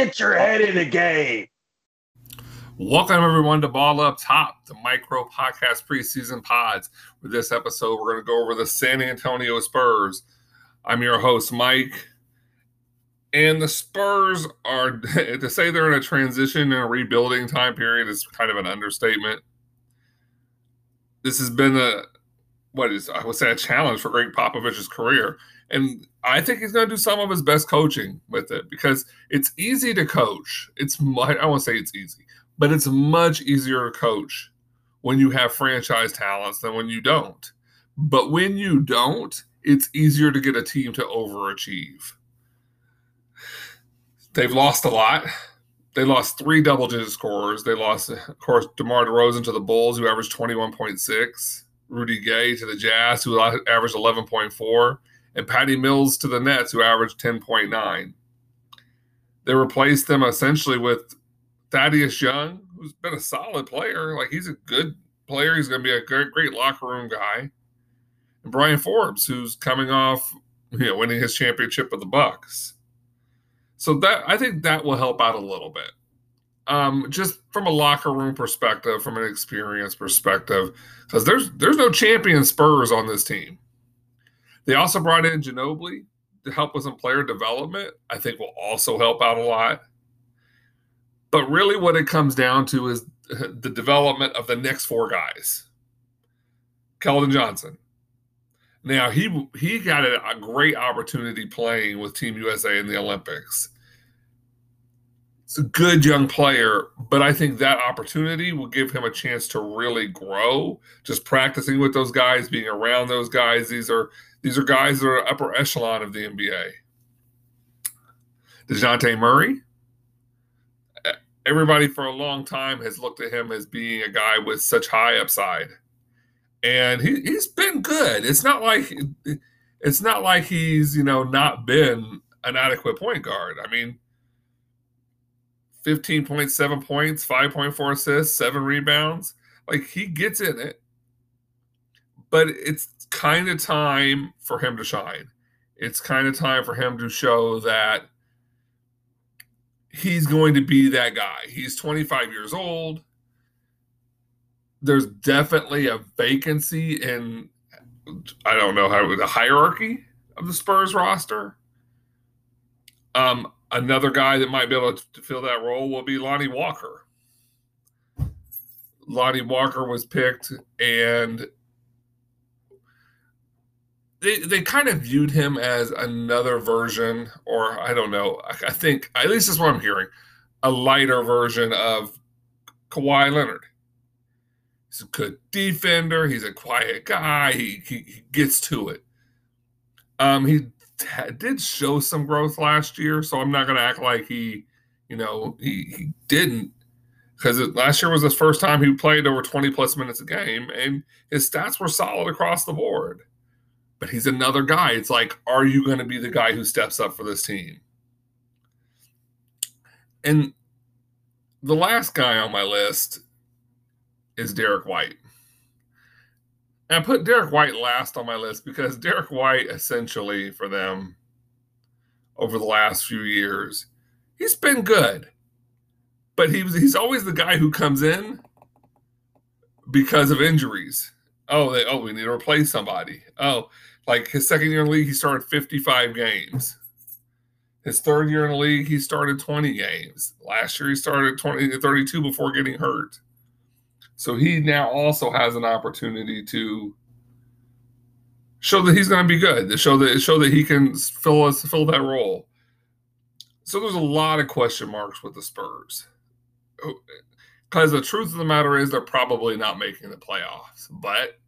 Get your head in the game. Welcome everyone to Ball Up Top, the micro podcast preseason pods. With this episode, we're going to go over the San Antonio Spurs. I'm your host, Mike. And the Spurs are to say they're in a transition and a rebuilding time period is kind of an understatement. This has been a what is I would say a challenge for Gregg Popovich's career. And I think he's going to do some of his best coaching with it because it's easy to coach. It's I won't say it's easy, but it's much easier to coach when you have franchise talents than when you don't. But when you don't, it's easier to get a team to overachieve. They've lost a lot. They lost three double digit scorers. They lost, of course, DeMar DeRozan to the Bulls, who averaged 21.6, Rudy Gay to the Jazz, who averaged 11.4, and Patty Mills to the Nets, who averaged 10.9. They replaced them essentially with Thaddeus Young, who's been a solid player. Like he's a good player. He's going to be a great, great locker room guy. And Bryn Forbes, who's coming off, you know, winning his championship with the Bucks. So that I think that will help out a little bit. Um, just from a locker room perspective, from an experience perspective, because there's there's no champion Spurs on this team. They also brought in Ginobili to help with some player development. I think will also help out a lot. But really, what it comes down to is the development of the next four guys. Keldon Johnson. Now he he got a, a great opportunity playing with Team USA in the Olympics. A good young player, but I think that opportunity will give him a chance to really grow. Just practicing with those guys, being around those guys. These are these are guys that are upper echelon of the NBA. Dejounte Murray. Everybody for a long time has looked at him as being a guy with such high upside. And he, he's been good. It's not like it's not like he's, you know, not been an adequate point guard. I mean, 15.7 points, 5.4 assists, seven rebounds. Like he gets in it. But it's kind of time for him to shine. It's kind of time for him to show that he's going to be that guy. He's 25 years old. There's definitely a vacancy in, I don't know how, the hierarchy of the Spurs roster. Um, another guy that might be able to fill that role will be Lonnie Walker. Lonnie Walker was picked, and they they kind of viewed him as another version, or I don't know. I, think at least that's what I'm hearing, a lighter version of Kawhi Leonard. He's a good defender. He's a quiet guy. He he, he gets to it. Um, he t- did show some growth last year, so I'm not going to act like he, you know, he he didn't because last year was his first time he played over 20 plus minutes a game, and his stats were solid across the board but he's another guy. It's like, are you going to be the guy who steps up for this team? And the last guy on my list is Derrick White. And I put Derrick White last on my list because Derrick White, essentially, for them over the last few years, he's been good. But he was, he's always the guy who comes in because of injuries. Oh, they, oh, we need to replace somebody. Oh, like his second year in the league, he started 55 games. His third year in the league, he started 20 games. Last year, he started 20 32 before getting hurt. So he now also has an opportunity to show that he's going to be good, to show that show that he can fill us fill that role. So there's a lot of question marks with the Spurs. Oh, because the truth of the matter is they're probably not making the playoffs. But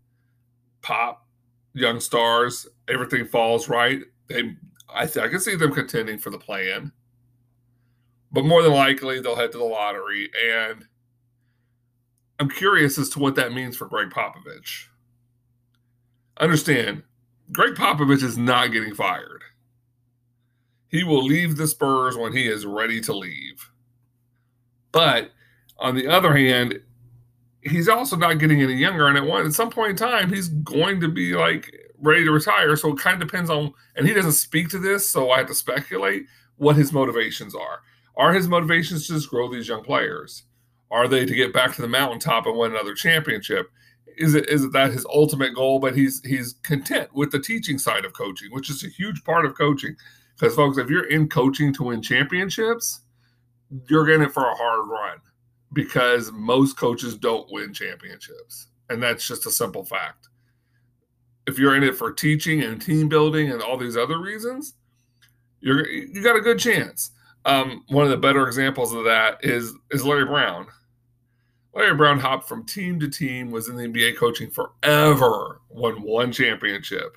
Pop young stars, everything falls right. They, I, th- I can see them contending for the plan, but more than likely they'll head to the lottery. And I'm curious as to what that means for Gregg Popovich. Understand, Gregg Popovich is not getting fired. He will leave the Spurs when he is ready to leave. But on the other hand, he's also not getting any younger. And at one at some point in time, he's going to be like ready to retire. So it kind of depends on, and he doesn't speak to this, so I have to speculate what his motivations are. Are his motivations to just grow these young players? Are they to get back to the mountaintop and win another championship? Is it is that his ultimate goal? But he's he's content with the teaching side of coaching, which is a huge part of coaching. Because folks, if you're in coaching to win championships, you're in it for a hard run because most coaches don't win championships. And that's just a simple fact. If you're in it for teaching and team building and all these other reasons, you're you got a good chance. Um, one of the better examples of that is is Larry Brown. Larry Brown hopped from team to team, was in the NBA coaching forever, won one championship.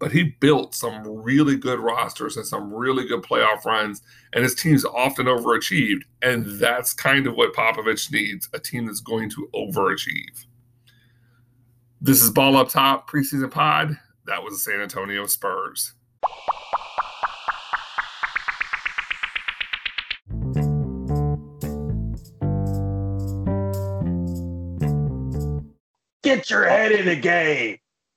But he built some really good rosters and some really good playoff runs, and his teams often overachieved. And that's kind of what Popovich needs a team that's going to overachieve. This is Ball Up Top preseason pod. That was the San Antonio Spurs. Get your head in the game.